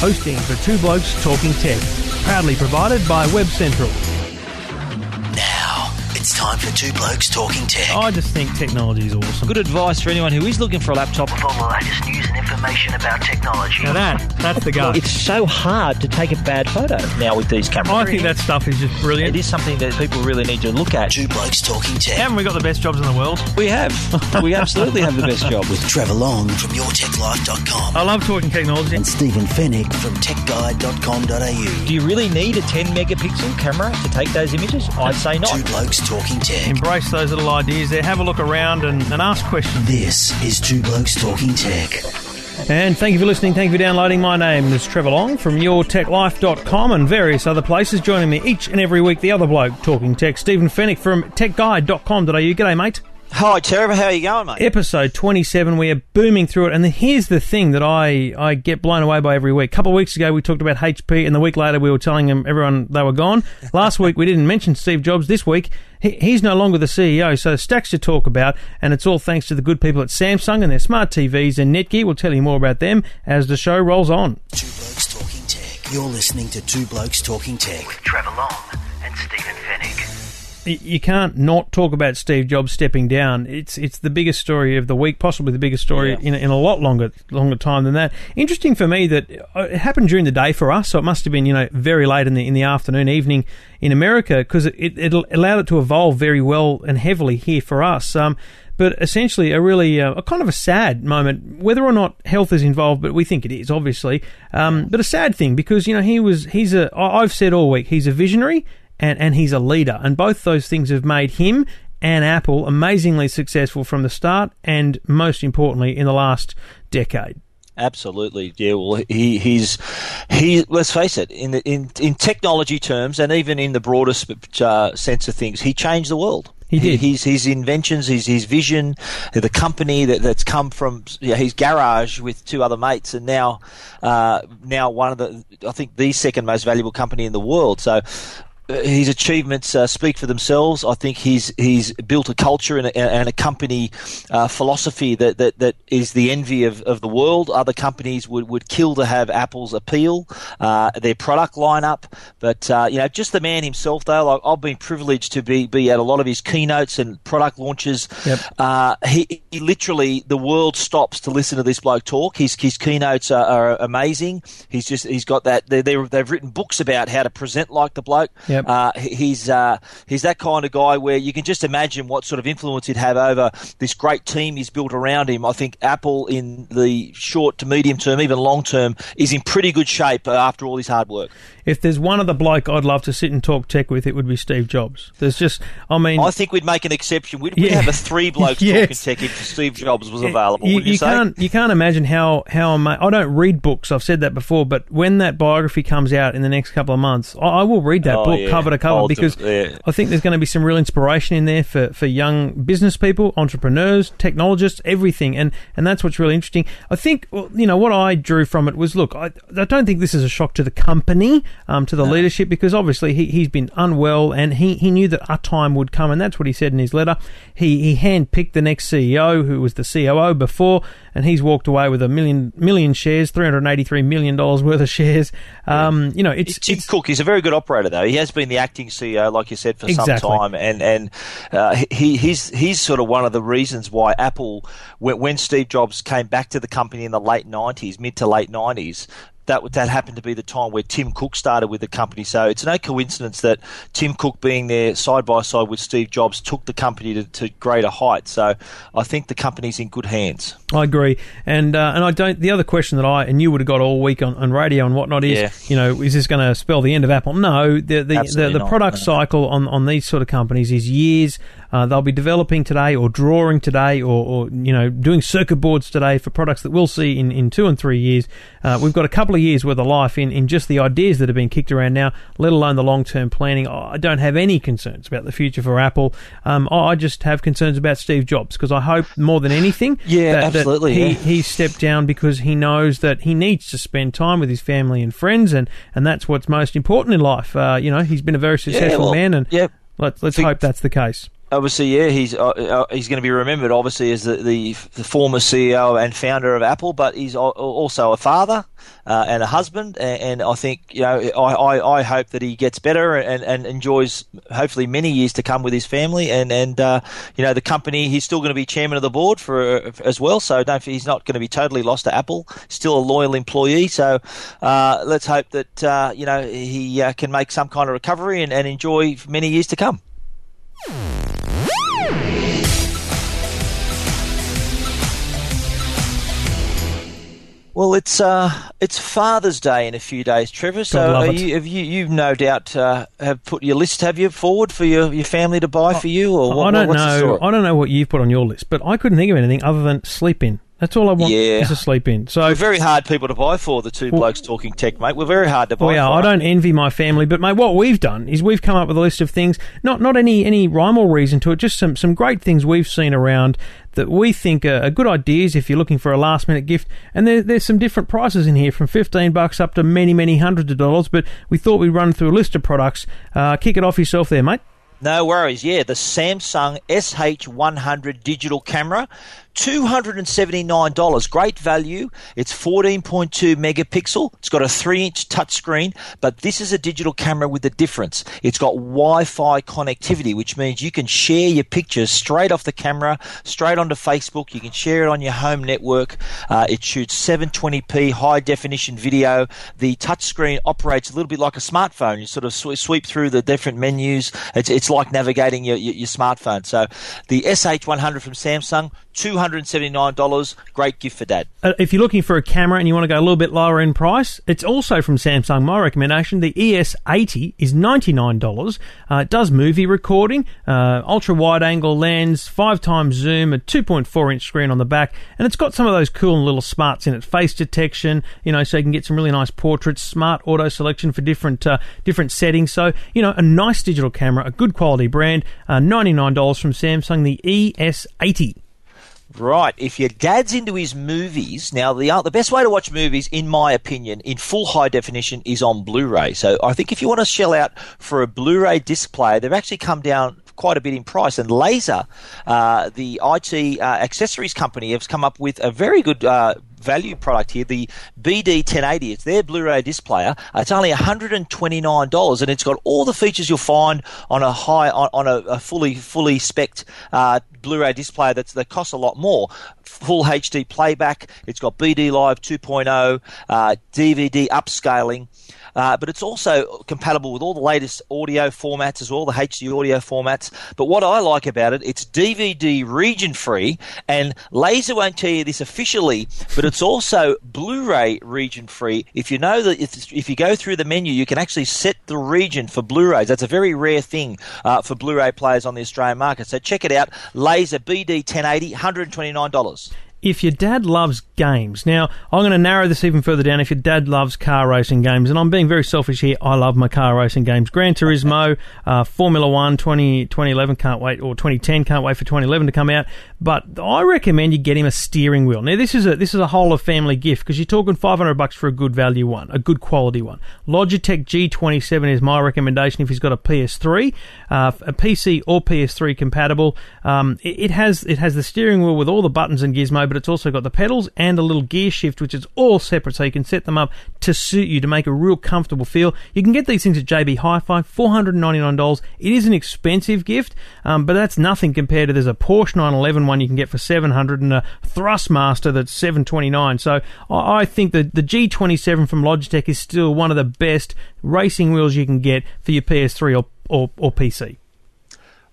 Hosting for Two Blokes Talking Tech. Proudly provided by Web Central. Now, it's time for Two Blokes Talking Tech. I just think technology is awesome. Good advice for anyone who is looking for a laptop. With all the latest news and information about technology. Now that, that's the guy. It's so hard to take a bad photo now with these cameras. I think that stuff is just brilliant. It is something that people really need to look at. Two Blokes Talking Tech. Haven't we got the best jobs in the world? We have. We absolutely have the best job. With Trevor Long from YourTechLife.com I love talking technology. and Stephen Fenech from TechGuide.com.au. Do you really need a 10 megapixel camera to take those images? I'd say not. Two Blokes Talking Tech. Embrace those little ideas there. Have a look around and, and ask questions. This is Two Blokes Talking Tech. And thank you for listening. Thank you for downloading. My name is Trevor Long from YourTechLife.com and various other places. Joining me each and every week, the other bloke talking tech, Stephen Fenech from TechGuide.com.au. G'day, mate. Hi, Trevor. How are you going, mate? Episode 27. We are booming through it. And here's the thing that I, I get blown away by every week. A couple of weeks ago, we talked about HP, and the week later, we were telling them everyone they were gone. Last week, we didn't mention Steve Jobs. This week, he, he's no longer the CEO. So stacks to talk about, and it's all thanks to the good people at Samsung and their smart TVs and Netgear. We'll tell you more about them as the show rolls on. Two Blokes Talking Tech. You're listening to Two Blokes Talking Tech. With Trevor Long and Stephen Fenech. You can't not talk about Steve Jobs stepping down. It's it's the biggest story of the week, possibly the biggest story Yeah. in, a- in a lot longer longer time than that. Interesting for me that uh, it happened during the day for us, so it must have been you know very late in the in the afternoon, evening in America, because it, it allowed it to evolve very well and heavily here for us. Um, but essentially, a really uh, a kind of a sad moment, whether or not health is involved, but we think it is obviously. Um, but a sad thing because you know he was he's a I've said all week he's a visionary and, and he's a leader. And both those things have made him and Apple amazingly successful from the start and most importantly in the last decade. Absolutely, yeah. Well, he he's he. Let's face it, in the, in in technology terms, and even in the broadest uh, sense of things, he changed the world. He did. His his inventions, his his vision, the company that, that's come from yeah, his garage with two other mates, and now uh, now one of the I think the second most valuable company in the world. So. His achievements uh, speak for themselves. I think he's he's built a culture and a, and a company uh, philosophy that, that, that is the envy of, of the world. Other companies would, would kill to have Apple's appeal, uh, their product lineup. But uh, you know, just the man himself, though. Like I've been privileged to be be at a lot of his keynotes and product launches. Yep. Uh, he, he literally the world stops to listen to this bloke talk. His his keynotes are, are amazing. He's just he's got that. They they've written books about how to present like the bloke. Yep. Uh, he's uh, he's that kind of guy where you can just imagine what sort of influence he'd have over this great team he's built around him. I think Apple in the short to medium term, even long term, is in pretty good shape after all his hard work. If there's one other bloke I'd love to sit and talk tech with, it would be Steve Jobs. There's just, I mean, I think we'd make an exception. We'd, we'd have a three blokes Yes. talking tech if Steve Jobs was available. you, you, you say? can't you can't imagine how how ama- I don't read books. I've said that before, but when that biography comes out in the next couple of months, I, I will read that Oh, book yeah. cover to cover I'll do- because yeah. I think there's going to be some real inspiration in there for, for young business people, entrepreneurs, technologists, everything, and and that's what's really interesting. I think well, you know what I drew from it was look, I, I don't think this is a shock to the company, um, to the leadership because obviously he he's been unwell and he he knew that a time would come, and that's what he said in his letter. He he handpicked the next CEO who was the COO before, and he's walked away with a million million shares, three hundred eighty three million dollars worth of shares. Um, you know, it's Tim it's Cook, he's a very good operator, though. He has been the acting CEO, like you said, for Exactly. some time, and and uh, he he's he's sort of one of the reasons why Apple, when Steve Jobs came back to the company in the late '90s, mid to late '90s. That, that happened to be the time where Tim Cook started with the company. So it's no coincidence that Tim Cook being there side by side with Steve Jobs took the company to, to greater heights. So I think the company's in good hands. I agree, and uh, and I don't. The other question that I and you would have got all week on, on radio and whatnot is, Yeah. you know, is this going to spell the end of Apple? No, the the the, Absolutely the product no. cycle on, on these sort of companies is years. Uh, they'll be developing today, or drawing today, or, or you know, doing circuit boards today for products that we'll see in, in two and three years. Uh, we've got a couple of years worth of life in, in just the ideas that have been kicked around now, let alone the long term planning. I don't have any concerns about the future for Apple. Um, I just have concerns about Steve Jobs because I hope more than anything, Yeah, that, that absolutely, he yeah. he stepped down because he knows that he needs to spend time with his family and friends, and, and that's what's most important in life. Uh, you know, he's been a very successful well, man, and yeah. let's let's Think- hope that's the case. Obviously, yeah, he's uh, uh, he's going to be remembered obviously as the, the, the former CEO and founder of Apple, but he's also a father uh, and a husband, and, and, I think you know I, I, I, hope that he gets better and, and enjoys hopefully many years to come with his family, and and uh, you know the company he's still going to be chairman of the board for, for as well, so don't he's not going to be totally lost to Apple, still a loyal employee, so uh, let's hope that uh, you know he can make some kind of recovery and, and enjoy many years to come. Well, it's uh, it's Father's Day in a few days, Trevor. So you, have you you no doubt uh, have put your list have you forward for your, your family to buy for you, or what, I don't know. I don't know what you've put on your list, but I couldn't think of anything other than sleep in. That's all I want yeah. is to sleep in. So we're very hard people to buy for the two well, blokes talking tech, mate. We're very hard to buy. Well, yeah, for. I don't envy my family, but mate, what we've done is we've come up with a list of things. Not not any any rhyme or reason to it. Just some some great things we've seen around that we think are, good ideas if you're looking for a last minute gift. And there, there's some different prices in here, from fifteen bucks up to many many hundreds of dollars. But we thought we'd run through a list of products. Uh, kick it off yourself there, mate. No worries. Yeah, the Samsung SH100 digital camera $279. Great value. It's 14.2 megapixel. It's got a 3 inch touchscreen, but this is a digital camera with a difference. It's got Wi Fi connectivity, which means you can share your pictures straight off the camera, straight onto Facebook. You can share it on your home network. Uh, it shoots 720p high definition video. The touchscreen operates a little bit like a smartphone. You sort of sweep through the different menus. It's, it's like navigating your, your, your smartphone. So the SH100 from Samsung, 279 Great gift for dad. Uh, if you're looking for a camera and you want to go a little bit lower in price, it's also from Samsung. My recommendation the ES80 is $99. Uh, it does movie recording, uh, ultra wide angle lens, 5 times zoom, a 2.4 inch screen on the back, and it's got some of those cool little smarts in it face detection, you know, so you can get some really nice portraits, smart auto selection for different, uh, different settings. So, you know, a nice digital camera, a good quality brand, uh, $99 from Samsung, the ES80. Right. If your dad's into his movies, now the uh, the best way to watch movies, in my opinion, in full high definition, is on Blu-ray. So I think if you want to shell out for a Blu-ray disc player, they've actually come down quite a bit in price. And Laser, uh, the IT uh, accessories company, has come up with a very good uh, value product here, the BD 1080. It's their Blu-ray disc player. It's only $129, and it's got all the features you'll find on a high on, on a, a, fully fully spec uh, Blu-ray disc player that's that costs a lot more. Full HD playback. It's got BD Live 2.0, uh, DVD upscaling. Uh, but it's also compatible with all the latest audio formats as well, the HD audio formats. But what I like about it, it's DVD region free, and Laser won't tell you this officially, but it's also Blu-ray region free. If you know that if, if you go through the menu, you can actually set the region for Blu-rays. That's a very rare thing uh, for Blu-ray players on the Australian market. So check it out, Laser BD 1080, $129 if your dad loves games, now I'm going to narrow this even further down. If your dad loves car racing games, and I'm being very selfish here, I love my car racing games. Gran Turismo, uh, Formula One 20, 2011, can't wait, or 2010, can't wait for 2011 to come out. But I recommend you get him a steering wheel. Now this is a this is a whole of family gift because you're talking 500 bucks for a good value one, a good quality one. Logitech G27 is my recommendation if he's got a PS3, uh, a PC or PS3 compatible. Um, it, it has it has the steering wheel with all the buttons and gizmo but it's also got the pedals and a little gear shift, which is all separate, so you can set them up to suit you to make a real comfortable feel. You can get these things at JB Hi-Fi, $499. It is an expensive gift, um, but that's nothing compared to there's a Porsche 911 one you can get for 700 and a Thrustmaster that's 729. So I think that the G27 from Logitech is still one of the best racing wheels you can get for your PS3 or, or, or PC.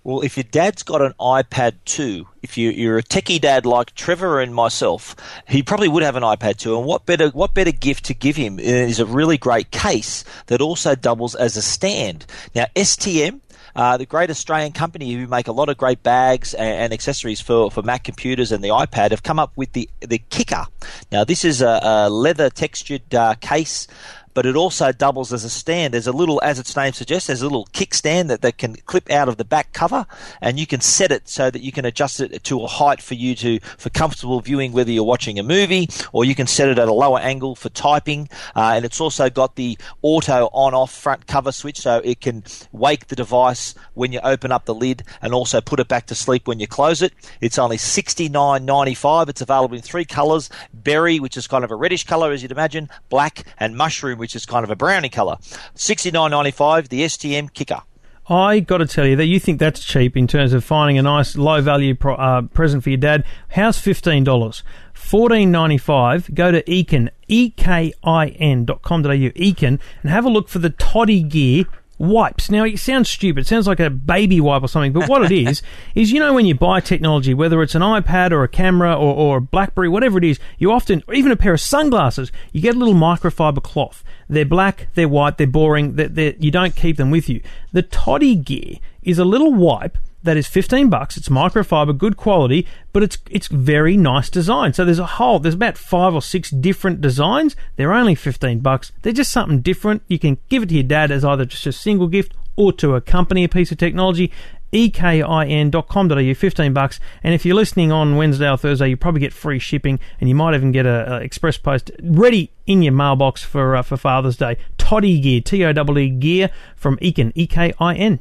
Well, if your dad's got an iPad 2, if you, are a techie dad like Trevor and myself, he probably would have an iPad 2. And what better, what better gift to give him is a really great case that also doubles as a stand. Now, STM, uh, the great Australian company who make a lot of great bags and, and, accessories for, for Mac computers and the iPad have come up with the the Kicker. Now this is a, a leather textured uh, case but it also doubles as a stand. There's a little, as its name suggests, there's a little kickstand that, that can clip out of the back cover, and you can set it so that you can adjust it to a height for you to for comfortable viewing, whether you're watching a movie or you can set it at a lower angle for typing. Uh, and it's also got the auto on-off front cover switch, so it can wake the device when you open up the lid, and also put it back to sleep when you close it. It's only sixty nine ninety five. It's available in three colours: berry, which is kind of a reddish colour as you'd imagine, black, and mushroom, which is kind of a brownie colour. Sixty nine ninety five. The STM kicker. I got to tell you that you think that's cheap in terms of finding a nice low value pro, uh, present for your dad. How's fifteen dollars? Fourteen ninety five. Go to Ekin e k i n dot com dot au Ekin and have a look for the Toddy Gear wipes. Now, it sounds stupid. It sounds like a baby wipe or something, but what it is, is you know when you buy technology, whether it's an iPad or a camera or, or a Blackberry, whatever it is, you often, even a pair of sunglasses, you get a little microfiber cloth. They're black, they're white, they're boring, they're, they're, you don't keep them with you. The Toddy Gear is a little wipe that is 15 bucks. It's microfiber, good quality, but it's it's very nice design. So there's a whole there's about 5 or 6 different designs. They're only 15 bucks. They're just something different. You can give it to your dad as either just a single gift or to accompany a piece of technology. ekin.com.au 15 bucks and if you're listening on Wednesday or Thursday you probably get free shipping and you might even get a, a express post ready in your mailbox for uh, for Father's Day Toddy Gear T O W gear from Ekin E K I N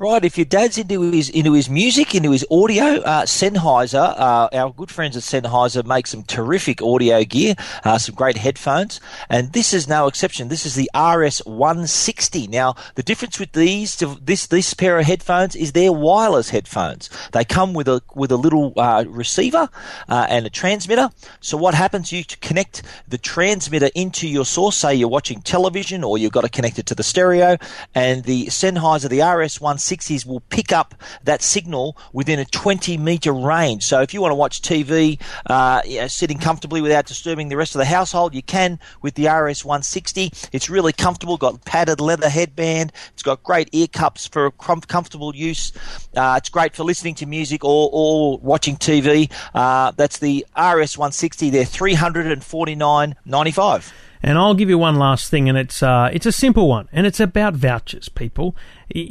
Right, if your dad's into his into his music, into his audio, uh, Sennheiser, uh, our good friends at Sennheiser make some terrific audio gear, uh, some great headphones, and this is no exception. This is the RS160. Now, the difference with these this this pair of headphones is they're wireless headphones. They come with a with a little uh, receiver uh, and a transmitter. So what happens? You connect the transmitter into your source. Say you're watching television, or you've got to connect it to the stereo, and the Sennheiser, the RS160 60s will pick up that signal within a 20 meter range. So if you want to watch TV uh, you know, sitting comfortably without disturbing the rest of the household, you can with the RS160. It's really comfortable, got padded leather headband, it's got great ear cups for comfortable use. Uh, it's great for listening to music or, or watching TV. Uh, that's the RS160. They're 349.95. And I'll give you one last thing, and it's uh, it's a simple one, and it's about vouchers, people.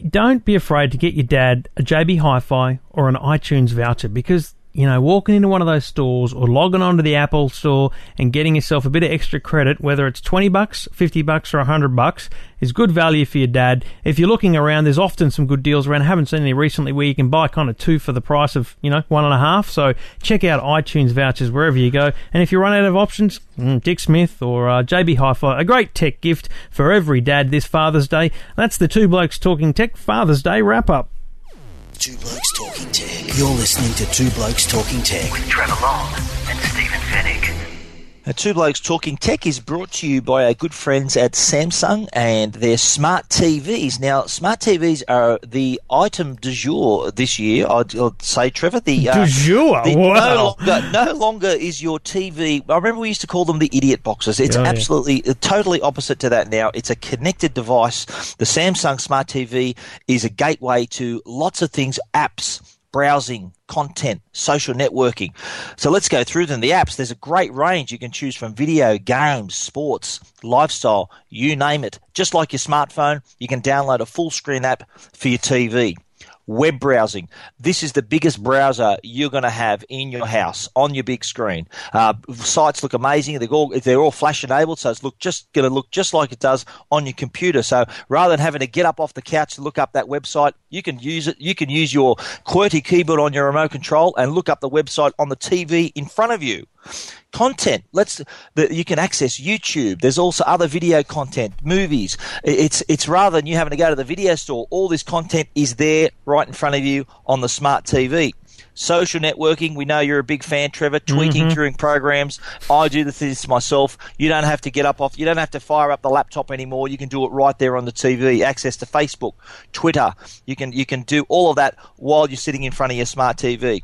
Don't be afraid to get your dad a JB Hi-Fi or an iTunes voucher because you know, walking into one of those stores or logging onto the Apple store and getting yourself a bit of extra credit, whether it's 20 bucks, 50 bucks or 100 bucks, is good value for your dad. If you're looking around, there's often some good deals around. I haven't seen any recently where you can buy kind of two for the price of, you know, one and a half. So check out iTunes vouchers wherever you go. And if you run out of options, mm, Dick Smith or uh, JB Hi-Fi, a great tech gift for every dad this Father's Day. That's the Two Blokes Talking Tech Father's Day wrap up. Two Blokes Talking Tech. You're listening to Two Blokes Talking Tech with Trevor Long and Stephen Fenech. Now, Two Blokes Talking Tech is brought to you by our good friends at Samsung and their smart TVs. Now, smart TVs are the item du jour this year, I'd, I'd say, Trevor. The, uh, du jour? The, wow. No longer, no longer, is your TV. I remember we used to call them the idiot boxes. It's oh, absolutely yeah. totally opposite to that now. It's a connected device. The Samsung Smart TV is a gateway to lots of things, apps browsing, content, social networking. So let's go through them. The apps, there's a great range you can choose from video, games, sports, lifestyle, you name it. Just like your smartphone, you can download a full screen app for your TV web browsing. This is the biggest browser you're going to have in your house on your big screen. Uh, sites look amazing. They're all they're all flash enabled, so it's look just going to look just like it does on your computer. So rather than having to get up off the couch to look up that website, you can use it. You can use your QWERTY keyboard on your remote control and look up the website on the TV in front of you content. Let's the, you can access youtube. There's also other video content movies. It's it's rather than you having to go to the video store all this content is there right in front of you on the smart tv Social networking, we know you're a big fan, Trevor. Tweeting mm-hmm. during programs. I do this myself. You don't have to get up off, you don't have to fire up the laptop anymore. You can do it right there on the TV. Access to Facebook, Twitter. You can, you can do all of that while you're sitting in front of your smart TV.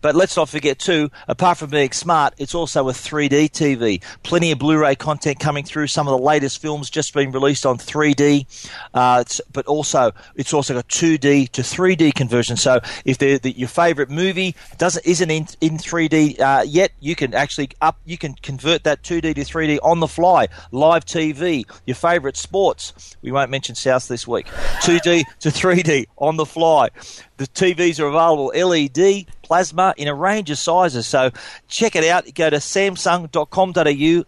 But let's not forget too, apart from being smart, it's also a 3D TV. Plenty of Blu-ray content coming through. Some of the latest films just being released on 3D. Uh, but also, it's also got 2D to 3D conversion. So if the, your favourite movie doesn't isn't in, in 3D uh, yet, you can actually up you can convert that 2D to 3D on the fly. Live TV, your favourite sports. We won't mention South this week. 2D to 3D on the fly. The TVs are available LED, plasma in a range of sizes. So check it out. Go to samsung.com.au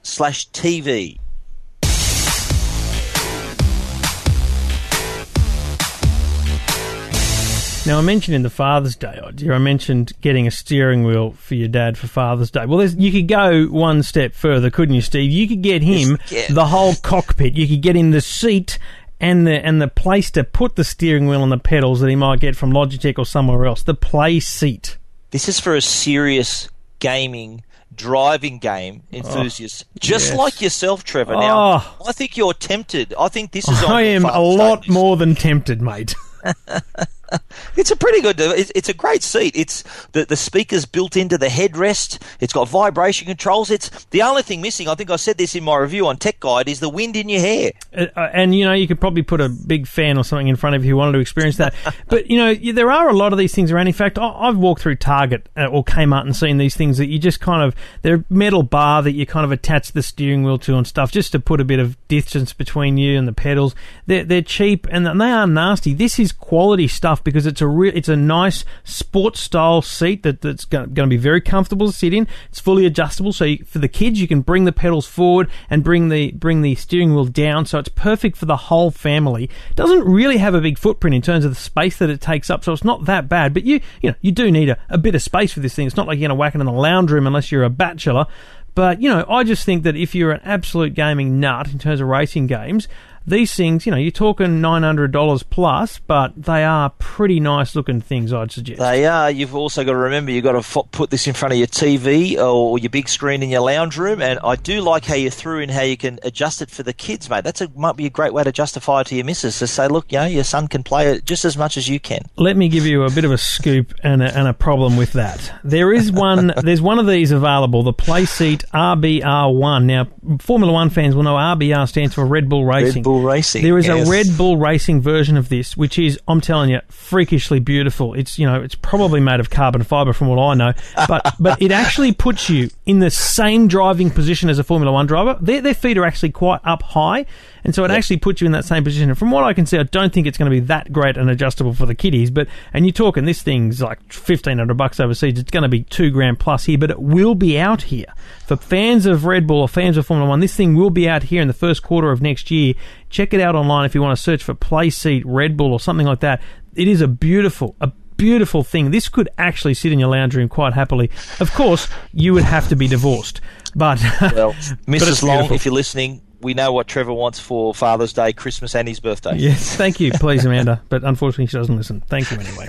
Now, I mentioned in the Father's Day idea, I mentioned getting a steering wheel for your dad for Father's Day. Well, you could go one step further, couldn't you, Steve? You could get him Yes, yeah. the whole cockpit. You could get him the seat and the and the place to put the steering wheel and the pedals that he might get from Logitech or somewhere else. The Playseat. This is for a serious gaming driving game oh, enthusiast, just yes. like yourself, Trevor. Now, Oh. I think you're tempted. I think this is. On I am a lot more than tempted, mate. It's a pretty good. It's, it's a great seat. It's the the speakers built into the headrest. It's got vibration controls. It's the only thing missing. I think I said this in my review on Tech Guide is the wind in your hair. Uh, uh, and you know you could probably put a big fan or something in front of you if you wanted to experience that. but you know there are a lot of these things around. In fact, I, I've walked through Target uh, or Kmart and seen these things that you just kind of they're metal bar that you kind of attach the steering wheel to and stuff just to put a bit of distance between you and the pedals. They're they're cheap and they are nasty. This is quality stuff because it's a real it's a nice sports style seat that that's going to be very comfortable to sit in. It's fully adjustable, so you, for the kids you can bring the pedals forward and bring the bring the steering wheel down. So it's perfect for the whole family. It doesn't really have a big footprint in terms of the space that it takes up, so it's not that bad. But you you know you do need a, a bit of space for this thing. It's not like you're going to whack it in the lounge room unless you're a bachelor. But you know, I just think that if you're an absolute gaming nut in terms of racing games, these things, you know, you're talking nine hundred dollars plus, but they are pretty nice looking things. I'd suggest. They are. You've also got to remember you've got to fo- put this in front of your TV or your big screen in your lounge room. And I do like how you threw in how you can adjust it for the kids, mate. That's a might be a great way to justify it to your missus to say, look, you know, your son can play it just as much as you can. Let me give you a bit of a scoop and a, and a problem with that. There is one. there's one of these available, the Playseat RBR1. Now, Formula One fans will know RBR stands for Red Bull Racing. Red Bull Racing. There is yes. a Red Bull Racing version of this, which is, I'm telling you, freakishly beautiful. It's you know, it's probably made of carbon fiber, from what I know, but but it actually puts you in the same driving position as a Formula One driver. Their their feet are actually quite up high, and so it actually puts you in that same position. And from what I can see, I don't think it's going to be that great and adjustable for the kiddies. But and you're talking this thing's like fifteen hundred bucks overseas. It's going to be two grand plus here, but it will be out here for fans of Red Bull or fans of Formula One. This thing will be out here in the first quarter of next year. Check it out online if you want to search for Playseat Red Bull or something like that. It is a beautiful, a beautiful thing. This could actually sit in your lounge room quite happily. Of course, you would have to be divorced, but Well, Mrs. Long, beautiful. if you're listening, we know what Trevor wants for Father's Day, Christmas, and his birthday. yes, thank you, please, Amanda. But unfortunately, she doesn't listen. Thank you anyway.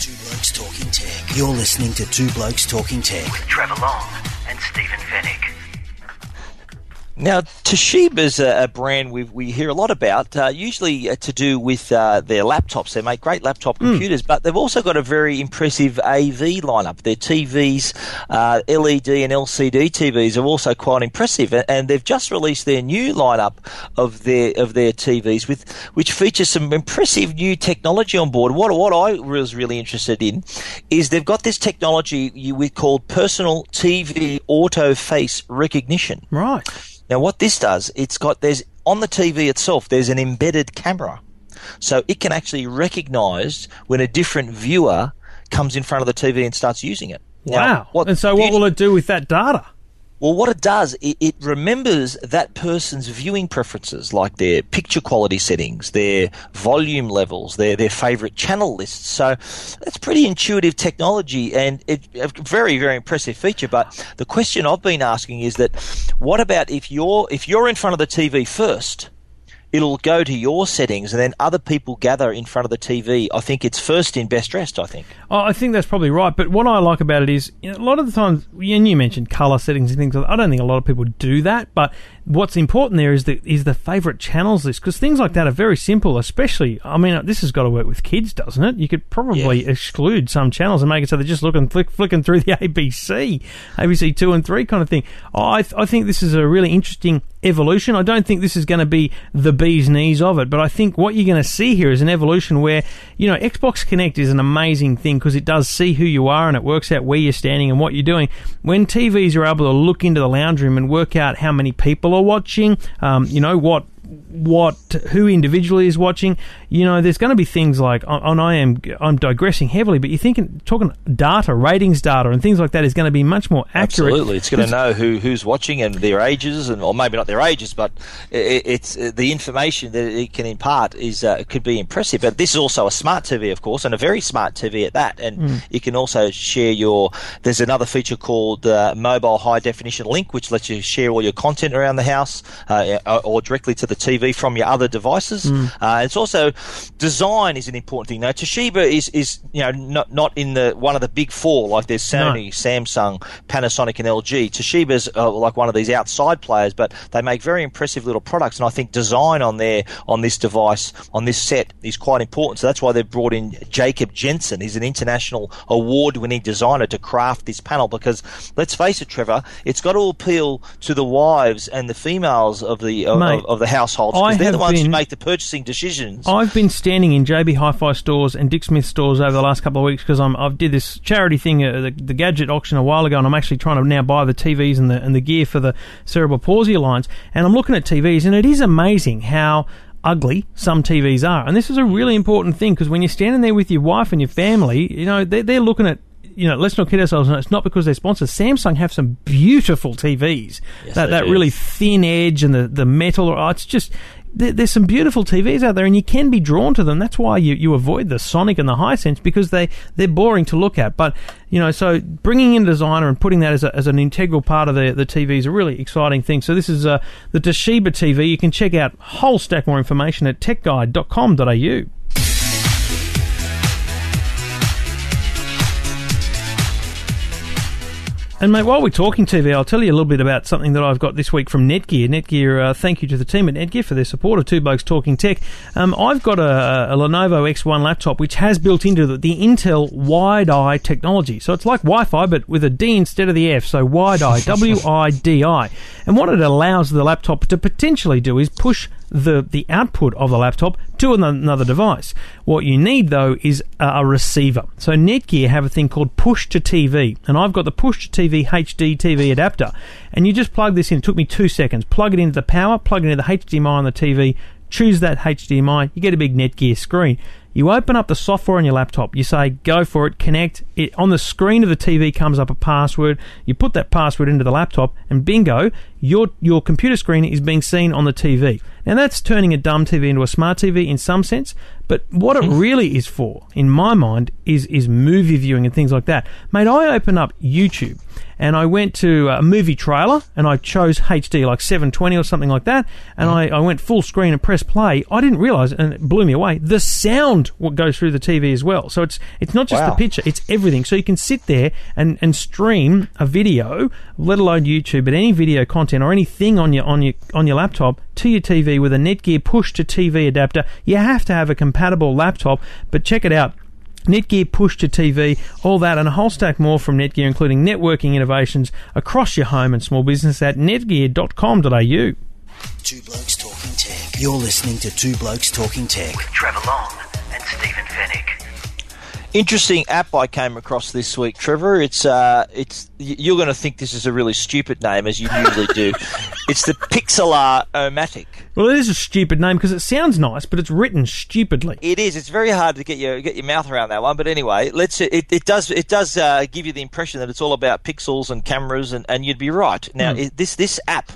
Two Blokes Talking Tech. You're listening to Two Blokes Talking Tech. with Trevor Long and Stephen Fenech. Now, Toshiba's a, a brand we we hear a lot about, uh, usually uh, to do with uh, their laptops. They make great laptop computers, but they've also got a very impressive AV lineup. Their TVs, uh, LED and LCD TVs are also quite impressive, and they've just released their new lineup of their of their TVs, with which features some impressive new technology on board. What what I was really interested in is they've got this technology you we called personal TV auto face recognition. Right. Now, what this does, it's got there's on the TV itself. There's an embedded camera, so it can actually recognise when a different viewer comes in front of the TV and starts using it. Now, Wow. and so, what will it do with that data? Well, what it does, it, it remembers that person's viewing preferences, like their picture quality settings, their volume levels, their their favorite channel lists. So it's pretty intuitive technology and it, a very very impressive feature. But the question I've been asking is that, what about if you're if you're in front of the TV first? It'll go to your settings, and then other people gather in front of the TV. I think it's first in, best dressed. I think. Oh, I think that's probably right. But what I like about it is, you know, a lot of the times, and you mentioned color settings and things. like that, I don't think a lot of people do that. But what's important there is the is the favorite channels list because things like that are very simple. Especially, I mean, this has got to work with kids, doesn't it? You could probably Yeah. exclude some channels and make it so they're just looking flick, flicking through the ABC, ABC two and three kind of thing. I th- I think this is a really interesting evolution. I don't think this is going to be the bee's knees of it, but I think what you're going to see here is an evolution where, you know, Xbox Kinect is an amazing thing because it does see who you are and it works out where you're standing and what you're doing. When TVs are able to look into the lounge room and work out how many people are watching, um, you know, what what who individually is watching. You know, there's going to be things like, and I am I'm digressing heavily, but you're thinking talking data, ratings data, and things like that is going to be much more accurate. Absolutely, it's going to know who who's watching and their ages, and or maybe not their ages, but it, it's uh, the information that it can impart is uh, could be impressive. But this is also a smart TV, of course, and a very smart TV at that. And mm. you can also share your. There's another feature called uh, Mobile High Definition Link, which lets you share all your content around the house uh, or directly to the TV from your other devices. Mm. Uh, it's also design is an important thing. Now Toshiba is is you know not not in the one of the big four like there's Sony, no. Samsung, Panasonic, and LG. Toshiba's uh, like one of these outside players, but they make very impressive little products. And I think design on there on this device on this set is quite important. So that's why they've brought in Jacob Jensen. He's an international award-winning designer to craft this panel because let's face it, Trevor, it's got to appeal to the wives and the females of the of, of the households because they're the ones been, who make the purchasing decisions. I've been standing in JB Hi-Fi stores and Dick Smith stores over the last couple of weeks because I'm I've did this charity thing, uh, the, the, gadget auction a while ago, and I'm actually trying to now buy the TVs and the and the gear for the cerebral palsy alliance. And I'm looking at TVs, and it is amazing how ugly some TVs are. And this is a really important thing because when you're standing there with your wife and your family, you know, they're, they're looking at you know, let's not kid ourselves. It's not because they're sponsors. Samsung have some beautiful TVs. Yes, that that do. really thin edge and the the metal. Oh, it's just there's some beautiful TVs out there, and you can be drawn to them. That's why you, you avoid the Soniq and the Hisense because they they're boring to look at. But you know, so bringing in a designer and putting that as, a, as an integral part of the the TV is a really exciting thing. So this is uh, the Toshiba TV. You can check out whole stack more information at techguide.com.au. And mate, while we're talking TV, I'll tell you a little bit about something that I've got this week from Netgear. Netgear, uh, thank you to the team at Netgear for their support of Two Blokes Talking Tech. Um, I've got a, a, Lenovo X1 laptop which has built into the, the Intel WiDi technology. So it's like Wi-Fi but with a D instead of the F. So WiDi, W-I-D-I. And what it allows the laptop to potentially do is push the, the output of the laptop to another device. What you need though is a receiver. So Netgear have a thing called push to TV, and I've got the push to TV HD TV adapter. And you just plug this in. It took me two seconds. Plug it into the power, plug it into the HDMI on the TV, choose that HDMI, you get a big Netgear screen. You open up the software on your laptop. You say, go for it, connect. It, on the screen of the TV comes up a password. You put that password into the laptop, and bingo, your, your computer screen is being seen on the TV. Now, that's turning a dumb TV into a smart TV in some sense, but what it really is for, in my mind, is, is movie viewing and things like that. Mate, I open up YouTube and I went to a movie trailer and I chose HD like 720 or something like that, and mm. I, I went full screen and pressed play. I didn't realize, and it blew me away, the sound what goes through the TV as well. So it's it's not just wow. the picture, it's everything. So you can sit there and, and stream a video, let alone YouTube, but any video content or anything on your on your on your laptop to your TV with a Netgear push to TV adapter. You have to have a compatible laptop, but check it out. Netgear push to TV, all that and a whole stack more from Netgear, including networking innovations across your home and small business at netgear.com.au. Two Blokes Talking Tech. You're listening to Two Blokes Talking Tech with Trevor Long and Stephen Fenech. Interesting app I came across this week, Trevor. It's uh, it's you're going to think this is a really stupid name, as you usually do. it's the Pixlr-O-Matic. Well, it is a stupid name because it sounds nice, but it's written stupidly. It is. It's very hard to get your get your mouth around that one. But anyway, let's. It, it does it does uh, give you the impression that it's all about pixels and cameras, and, and you'd be right. Now, mm. it, this this app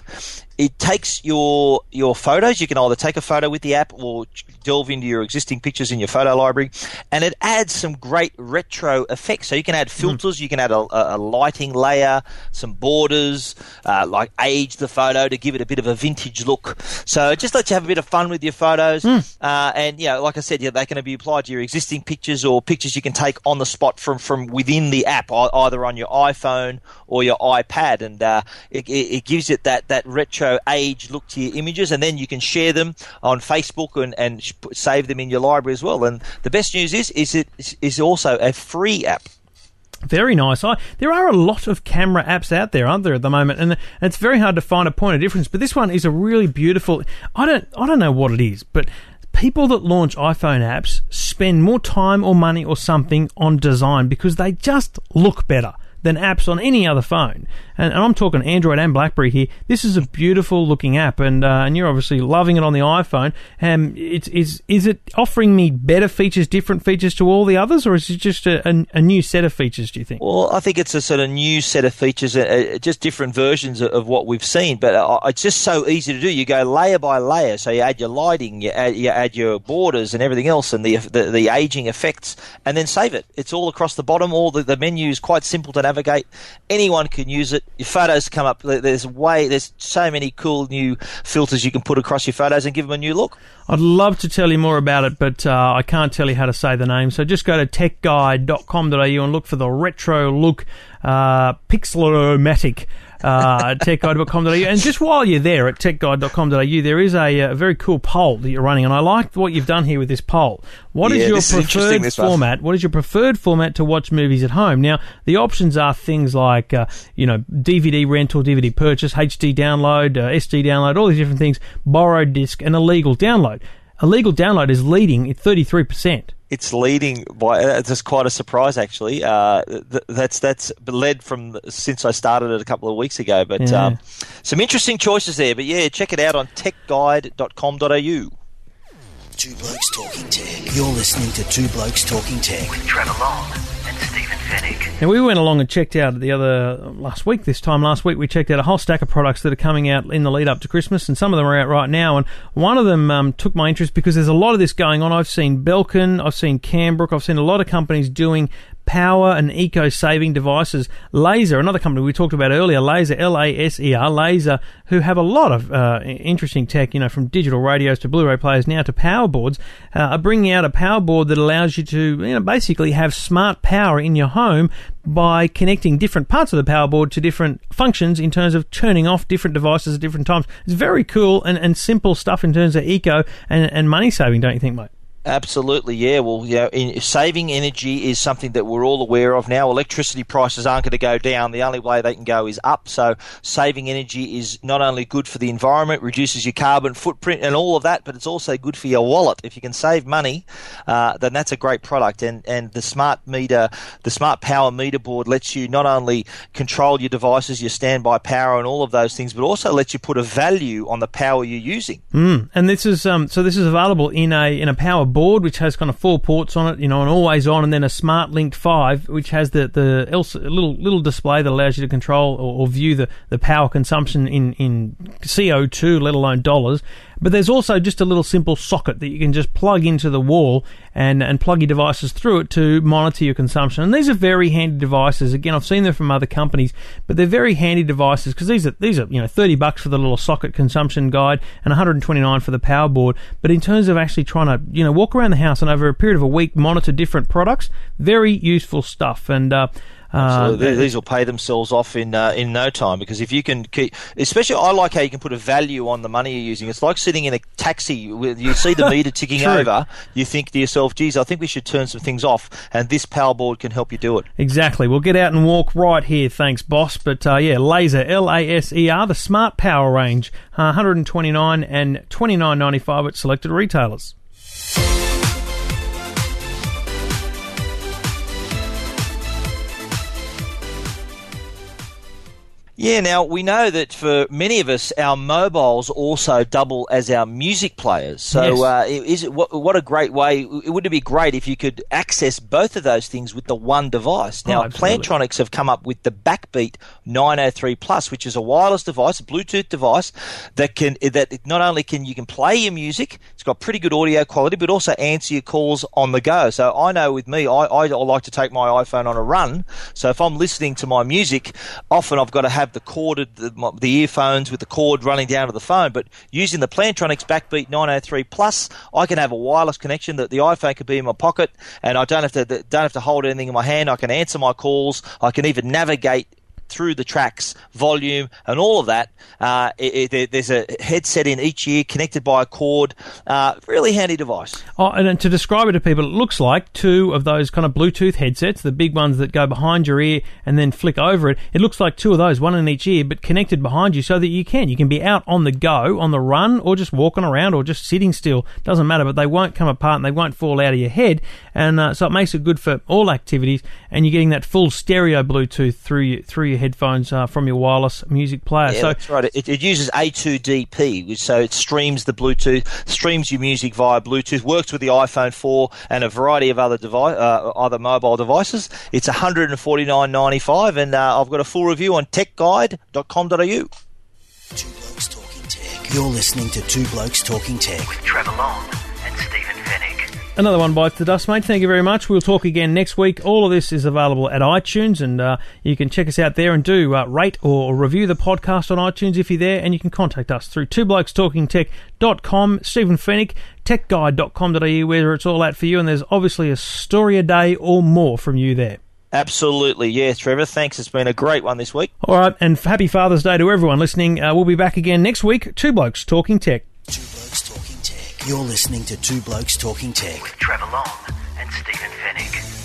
it takes your your photos. You can either take a photo with the app or delve into your existing pictures in your photo library, and it adds some great retro effects. So you can add hmm. filters, mm. you can add a, a, lighting layer, some borders, uh, like age the photo to give it a bit of a vintage look. So it just lets you have a bit of fun with your photos, mm. uh, and you know, like I said, yeah, they can be applied to your existing pictures or pictures you can take on the spot from from within the app, either on your iPhone or your iPad, and uh, it, it, gives it that that retro age look to your images, and then you can share them on Facebook and, and save them in your library as well. And the best news is is it is also a free app. Very nice. I, there are a lot of camera apps out there, aren't there, at the moment, and it's very hard to find a point of difference. But this one is a really beautiful. I don't, I don't know what it is, but people that launch iPhone apps spend more time or money or something on design because they just look better than apps on any other phone. And, and I'm talking Android and BlackBerry here. This is a beautiful looking app, and uh, and you're obviously loving it on the iPhone. Um, it's is is it offering me better features, different features to all the others, or is it just a, a, a new set of features? Do you think? Well, I think it's a sort of new set of features, uh, uh just different versions of, of, what we've seen. But uh, it's just so easy to do. You go layer by layer, so you add your lighting, you add, you add your borders and everything else, and the, the, the aging effects, and then save it. It's all across the bottom. All the, the menu is quite simple to navigate. Anyone can use it. Your photos come up. There's way. There's so many cool new filters you can put across your photos and give them a new look. I'd love to tell you more about it, but uh, I can't tell you how to say the name. So just go to techguide.com.au and look for the retro look uh, pixelomatic uh, techguide.com.au. And just while you're there at techguide.com.au, there is a, a, very cool poll that you're running, and I like what you've done here with this poll. What yeah, is your preferred format? What is your preferred format to watch movies at home? Now, the options are things like, uh, you know, DVD rental, DVD purchase, HD download, uh, SD download, all these different things, borrowed disc, and illegal download. Illegal download is leading at 33% it's leading by it's just quite a surprise actually. Uh, th- that's that's led from since I started it a couple of weeks ago. But yeah. um, some interesting choices there. But yeah, check it out on techguide.com.au. Two Blokes Talking Tech. You're listening to Two Blokes Talking Tech with Trevor Long and Stephen Fenech. Now we went along and checked out the other last week. This time last week we checked out a whole stack of products that are coming out in the lead up to Christmas, and some of them are out right now. And one of them um, took my interest because there's a lot of this going on. I've seen Belkin, I've seen Kambrook, I've seen a lot of companies doing power and eco saving devices. Laser, another company we talked about earlier, Laser, L A S E R, Laser, who have a lot of uh, interesting tech, you know, from digital radios to Blu ray players now to power boards, uh, are bringing out a power board that allows you to, you know, basically have smart power in your home by connecting different parts of the power board to different functions in terms of turning off different devices at different times. It's very cool and, and simple stuff in terms of eco and, and money saving, don't you think, mate? Absolutely, yeah. Well, know, in, saving energy is something that we're all aware of now. Electricity prices aren't going to go down. The only way they can go is up. So, saving energy is not only good for the environment, reduces your carbon footprint and all of that, but it's also good for your wallet. If you can save money, uh, then that's a great product. And and the smart meter, the smart power meter board lets you not only control your devices, your standby power, and all of those things, but also lets you put a value on the power you're using. Mm. And this is um, so this is available in a in a power board, which has kind of four ports on it, you know, and always on, and then a Smart Link 5, which has the, the little little display that allows you to control or, or view the, the power consumption in, in CO2, let alone dollars. But there's also just a little simple socket that you can just plug into the wall and, and plug your devices through it to monitor your consumption. And these are very handy devices. Again, I've seen them from other companies, but they're very handy devices because these are these are you know 30 bucks for the little socket consumption guide and 129 for the power board. But in terms of actually trying to you know walk around the house and over a period of a week monitor different products, very useful stuff. And uh, uh, these will pay themselves off in uh, in no time because if you can keep, especially I like how you can put a value on the money you're using. It's like sitting in a taxi, you see the meter ticking over, you think to yourself, "Geez, I think we should turn some things off," and this power board can help you do it. Exactly. We'll get out and walk right here, thanks, boss. But uh, yeah, Laser L A S E R, the smart power range, 129 and 29.95 at selected retailers. Yeah, now we know that for many of us, our mobiles also double as our music players. So, yes. uh, is it what, what, a great way? It would be great if you could access both of those things with the one device. Now, oh, Plantronics have come up with the Backbeat 903 Plus, which is a wireless device, a Bluetooth device that can that not only can you can play your music, got pretty good audio quality, but also answer your calls on the go. So, I know with me, I, I like to take my iPhone on a run. So, if I'm listening to my music, often I've got to have the corded the, the, earphones with the cord running down to the phone. But using the Plantronics Backbeat 903 Plus, I can have a wireless connection that the iPhone could be in my pocket, and I don't have to don't have to hold anything in my hand. I can answer my calls. I can even navigate through the tracks, volume, and all of that. Uh, it, it, there's a headset in each ear connected by a cord. Uh, really handy device. Oh, and to describe it to people, it looks like two of those kind of Bluetooth headsets, the big ones that go behind your ear and then flick over it. It looks like two of those, one in each ear, but connected behind you so that you can. You can be out on the go, on the run, or just walking around, or just sitting still. Doesn't matter, but they won't come apart and they won't fall out of your head. And uh, so it makes it good for all activities, and you're getting that full stereo Bluetooth through your, through your headphones uh, from your wireless music player. Yeah, so that's right. It, it uses A2DP, so it streams the Bluetooth, streams your music via Bluetooth, works with the iPhone 4 and a variety of other device, uh, other mobile devices. It's $149.95, and uh, I've got a full review on techguide.com.au. Two Blokes Talking Tech. You're listening to Two Blokes Talking Tech. With Trevor Long and Stephen Fenech. Another one bites the dust, mate. Thank you very much. We'll talk again next week. All of this is available at iTunes, and uh, you can check us out there and do uh, rate or review the podcast on iTunes if you're there. And you can contact us through twoblokestalkingtech.com, Stephen Fenech, techguide.com.au, where it's all at for you. And there's obviously a story a day or more from you there. Absolutely, yeah, Trevor. Thanks. It's been a great one this week. All right, and happy Father's Day to everyone listening. Uh, we'll be back again next week. Two Blokes Talking Tech. Two Blokes Talking Tech. You're listening to Two Blokes Talking Tech. With Trevor Long and Stephen Fenech.